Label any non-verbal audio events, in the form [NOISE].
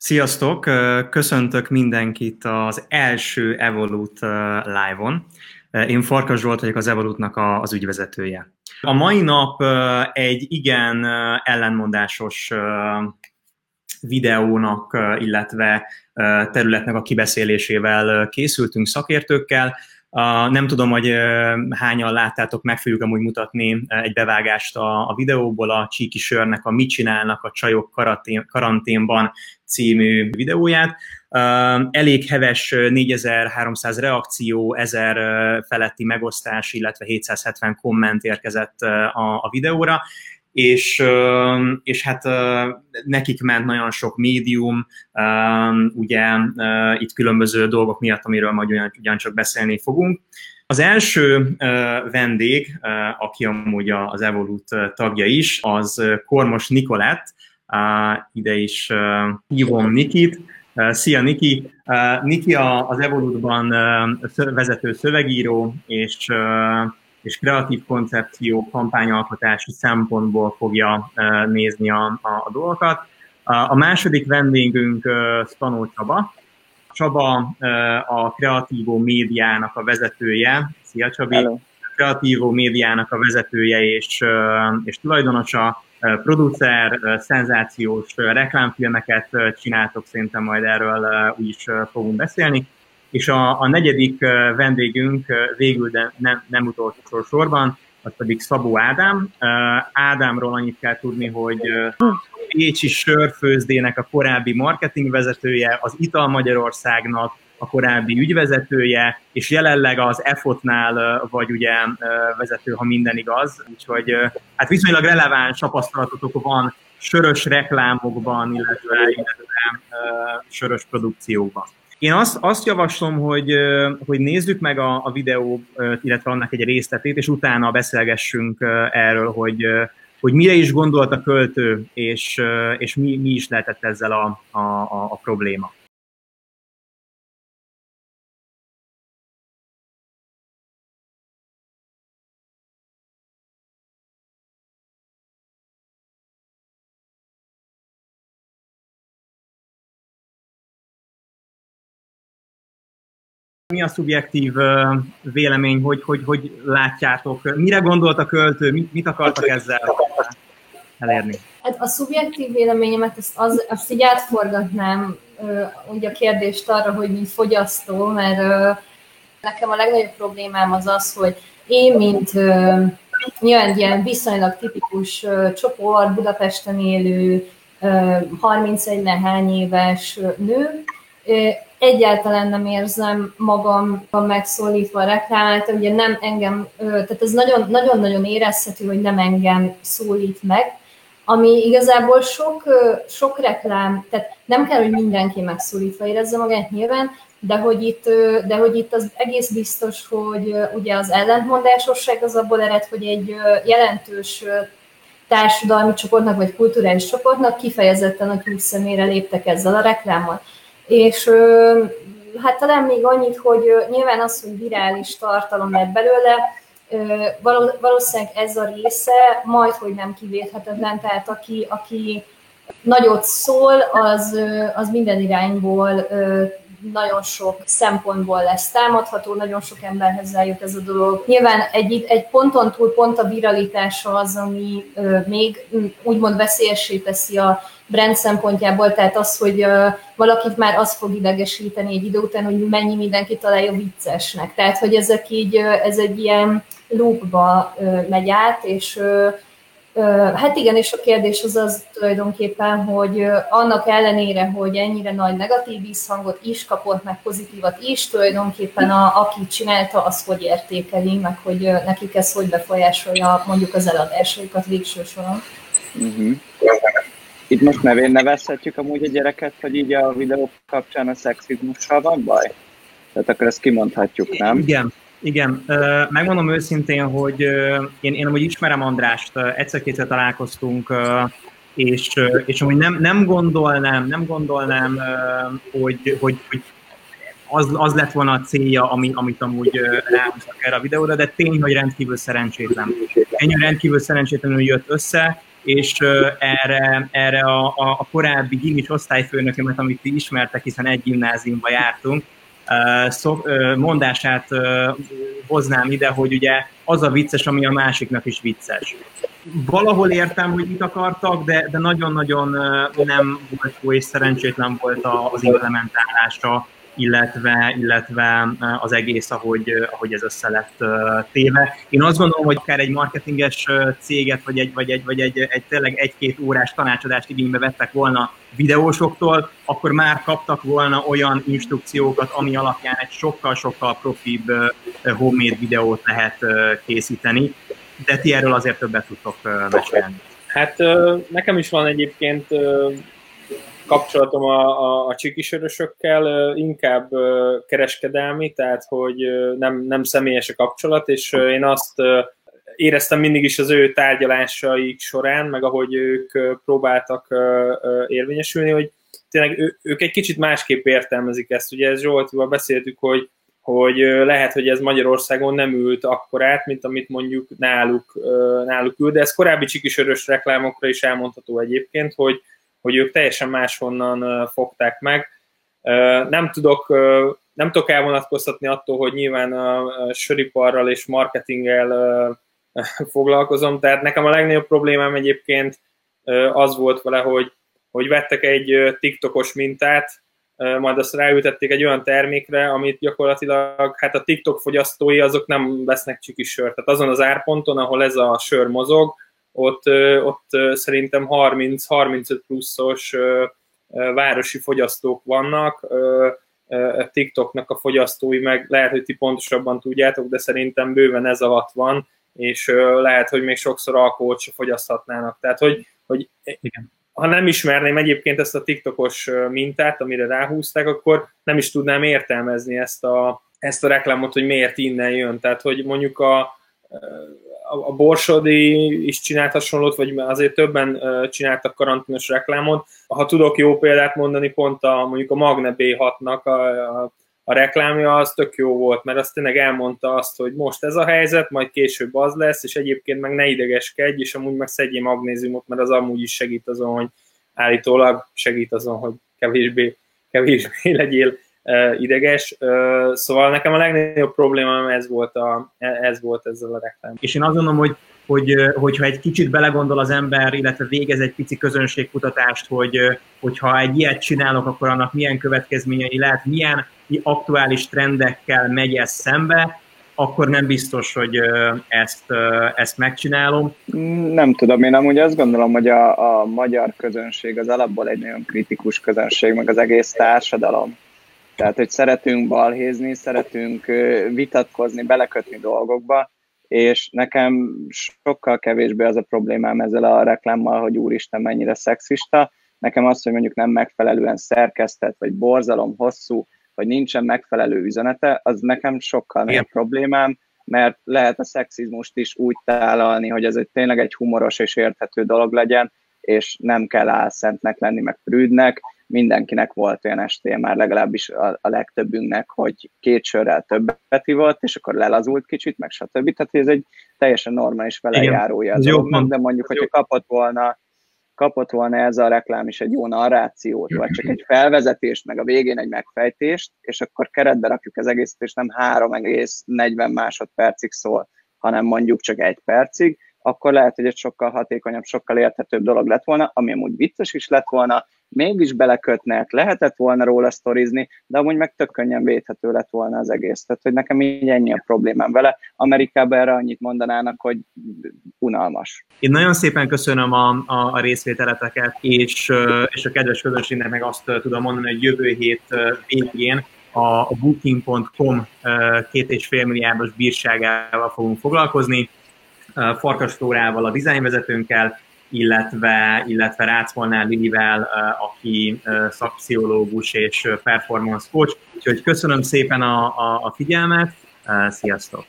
Sziasztok! Köszöntök mindenkit az első Evolut live-on. Én Farkas Zsolt vagyok az Evolutnak az ügyvezetője. A mai nap egy igen ellenmondásos videónak, illetve területnek a kibeszélésével készültünk szakértőkkel. Nem tudom, hogy hányan láttátok, meg fogjuk amúgy mutatni egy bevágást a, videóból, a Csíki Sörnek a Mit csinálnak a csajok karanténban című videóját. Elég heves 4300 reakció, 1000 feletti megosztás, illetve 770 komment érkezett a, a videóra, és, és hát nekik ment nagyon sok médium, ugye itt különböző dolgok miatt, amiről majd ugyan, ugyancsak beszélni fogunk. Az első vendég, aki amúgy az Evolut tagja is, az Kormos Nikolett, ide is hívom Nikit. Szia Niki! Niki az Evolutban vezető szövegíró, és és kreatív koncepció, kampányalkotási szempontból fogja nézni a, a, a dolgokat. A második vendégünk Stanó Csaba. Csaba a Kreatívó médiának a vezetője. Szia Csabi! Hello. Kreatívó médiának a vezetője és, és tulajdonosa, producer, szenzációs reklámfilmeket csináltok, szerintem majd erről is fogunk beszélni és a, a negyedik vendégünk végül, de nem, nem utolsó sorban, az pedig Szabó Ádám. Ádámról annyit kell tudni, hogy Pécsi Sörfőzdének a korábbi marketingvezetője, az Ital Magyarországnak a korábbi ügyvezetője, és jelenleg az EFOT-nál vagy ugye vezető, ha minden igaz. Úgyhogy hát viszonylag releváns tapasztalatotok van sörös reklámokban, illetve, illetve sörös produkcióban. Én azt, azt javaslom, hogy, hogy nézzük meg a, a videó, illetve annak egy részletét, és utána beszélgessünk erről, hogy, hogy mire is gondolt a költő, és, és mi, mi is lehetett ezzel a, a, a, a probléma. Mi a szubjektív vélemény, hogy, hogy, hogy látjátok? Mire gondolt a költő, mit, mit akartak ezzel elérni? Hát a szubjektív véleményemet azt, az, azt így átforgatnám ugye a kérdést arra, hogy mi fogyasztó, mert nekem a legnagyobb problémám az az, hogy én, mint nyilván ilyen viszonylag tipikus csoport, Budapesten élő, 31 nehány éves nő, egyáltalán nem érzem magam megszólítva a reklámát, ugye nem engem, tehát ez nagyon-nagyon érezhető, hogy nem engem szólít meg, ami igazából sok, sok reklám, tehát nem kell, hogy mindenki megszólítva érezze magát nyilván, de hogy itt, de hogy itt az egész biztos, hogy ugye az ellentmondásosság az abból ered, hogy egy jelentős társadalmi csoportnak vagy kulturális csoportnak kifejezetten a szemére léptek ezzel a reklámmal. És hát talán még annyit, hogy nyilván az, hogy virális tartalom lett belőle, valószínűleg ez a része majd, hogy nem kivéthetetlen, tehát aki, aki nagyot szól, az, az minden irányból nagyon sok szempontból lesz támadható, nagyon sok emberhez eljut ez a dolog. Nyilván egy, egy ponton túl pont a viralitása az, ami még úgymond veszélyessé teszi a brand szempontjából, tehát az, hogy valakit már az fog idegesíteni egy idő után, hogy mennyi mindenki találja viccesnek. Tehát, hogy ezek így, ez egy ilyen loopba megy át, és Hát igen, és a kérdés az az tulajdonképpen, hogy annak ellenére, hogy ennyire nagy negatív visszhangot is kapott, meg pozitívat is, tulajdonképpen a, aki csinálta, az hogy értékeli, meg hogy nekik ez hogy befolyásolja mondjuk az eladásaikat végső soron. Uh-huh. Itt most nevén nevezhetjük amúgy a gyereket, hogy így a videó kapcsán a szexizmussal van baj? Tehát akkor ezt kimondhatjuk, nem? Igen, igen. Megmondom őszintén, hogy én, én amúgy ismerem Andrást, egyszer-kétszer találkoztunk, és, és amúgy nem, nem gondolnám, nem gondolnám, hogy, hogy, hogy az, az lett volna a célja, ami, amit amúgy ráhúztak erre a videóra, de tény, hogy rendkívül szerencsétlen. Ennyi rendkívül szerencsétlenül jött össze, és erre, erre a, a, a korábbi gimis osztályfőnökömet, amit ti ismertek, hiszen egy gimnáziumba jártunk, szó, mondását hoznám ide, hogy ugye az a vicces, ami a másiknak is vicces. Valahol értem, hogy mit akartak, de, de nagyon-nagyon nem volt jó és szerencsétlen volt az implementálása illetve, illetve eh, az egész, ahogy, eh, ahogy ez össze lett eh, téve. Én azt gondolom, hogy akár egy marketinges céget, vagy egy, vagy egy, vagy egy, egy tényleg egy-két órás tanácsadást igénybe vettek volna videósoktól, akkor már kaptak volna olyan instrukciókat, ami alapján egy sokkal-sokkal profibb homemade videót lehet készíteni, de ti erről azért többet tudtok mesélni. Hát nekem is van egyébként kapcsolatom a, a, a csikisörösökkel inkább kereskedelmi, tehát hogy nem, nem személyes a kapcsolat, és én azt éreztem mindig is az ő tárgyalásaik során, meg ahogy ők próbáltak érvényesülni, hogy tényleg ők egy kicsit másképp értelmezik ezt. Ugye ez Zsoltival beszéltük, hogy, hogy lehet, hogy ez Magyarországon nem ült akkor át, mint amit mondjuk náluk, náluk ül, de ez korábbi csikisörös reklámokra is elmondható egyébként, hogy, hogy ők teljesen máshonnan fogták meg. Nem tudok, nem tudok elvonatkoztatni attól, hogy nyilván a söriparral és marketinggel [LAUGHS] foglalkozom, tehát nekem a legnagyobb problémám egyébként az volt vele, hogy, hogy vettek egy TikTokos mintát, majd azt ráültették egy olyan termékre, amit gyakorlatilag hát a TikTok fogyasztói azok nem vesznek csiki sört. Tehát azon az árponton, ahol ez a sör mozog, ott, ott szerintem 30-35 pluszos városi fogyasztók vannak, TikToknak a fogyasztói meg lehet, hogy ti pontosabban tudjátok, de szerintem bőven ez alatt van, és lehet, hogy még sokszor alkoholt se fogyaszthatnának. Tehát, hogy, hogy Igen. ha nem ismerném egyébként ezt a TikTokos mintát, amire ráhúzták, akkor nem is tudnám értelmezni ezt a, ezt a reklámot, hogy miért innen jön. Tehát, hogy mondjuk a, a Borsodi is csinált hasonlót, vagy azért többen csináltak karanténos reklámot. Ha tudok jó példát mondani, pont a, mondjuk a Magne B6-nak a, a, reklámja az tök jó volt, mert azt tényleg elmondta azt, hogy most ez a helyzet, majd később az lesz, és egyébként meg ne idegeskedj, és amúgy meg szedjél magnéziumot, mert az amúgy is segít azon, hogy állítólag segít azon, hogy kevésbé, kevésbé [LAUGHS] legyél ideges, szóval nekem a legnagyobb problémám ez volt, a, ez volt ezzel a reklám. És én azt gondolom, hogy hogy, hogyha egy kicsit belegondol az ember, illetve végez egy pici közönségkutatást, hogy hogyha egy ilyet csinálok, akkor annak milyen következményei lehet, milyen aktuális trendekkel megy ez szembe, akkor nem biztos, hogy ezt, ezt megcsinálom. Nem tudom, én amúgy azt gondolom, hogy a, a magyar közönség az alapból egy nagyon kritikus közönség, meg az egész társadalom. Tehát, hogy szeretünk balhézni, szeretünk vitatkozni, belekötni dolgokba, és nekem sokkal kevésbé az a problémám ezzel a reklámmal, hogy úristen mennyire szexista. Nekem az, hogy mondjuk nem megfelelően szerkesztett, vagy borzalom hosszú, vagy nincsen megfelelő üzenete, az nekem sokkal nagyobb problémám, mert lehet a szexizmust is úgy tálalni, hogy ez egy tényleg egy humoros és érthető dolog legyen, és nem kell álszentnek lenni, meg prűdnek, mindenkinek volt olyan estéje, már legalábbis a, a legtöbbünknek, hogy két sörrel többet ivott, és akkor lelazult kicsit, meg stb. Tehát ez egy teljesen normális velejárója az dolognak, de mondjuk, hogyha kapott volna kapott volna ez a reklám is egy jó narrációt, vagy csak egy felvezetést, meg a végén egy megfejtést, és akkor keretbe rakjuk az egészet, és nem 3,40 másodpercig szól, hanem mondjuk csak egy percig, akkor lehet, hogy egy sokkal hatékonyabb, sokkal érthetőbb dolog lett volna, ami amúgy vicces is lett volna, mégis belekötnek, lehetett volna róla sztorizni, de amúgy meg tök könnyen védhető lett volna az egész. Tehát, hogy nekem így ennyi a problémám vele. Amerikában erre annyit mondanának, hogy unalmas. Én nagyon szépen köszönöm a, a, a részvételeteket, és, és a kedves közönségnek meg azt tudom mondani, hogy jövő hét végén a booking.com két és fél milliárdos bírságával fogunk foglalkozni, Farkas Flórával, a dizájnvezetőnkkel, illetve, illetve Rácz Molnár Lilivel, aki szakpszichológus és performance coach. Úgyhogy köszönöm szépen a, a, a figyelmet, sziasztok!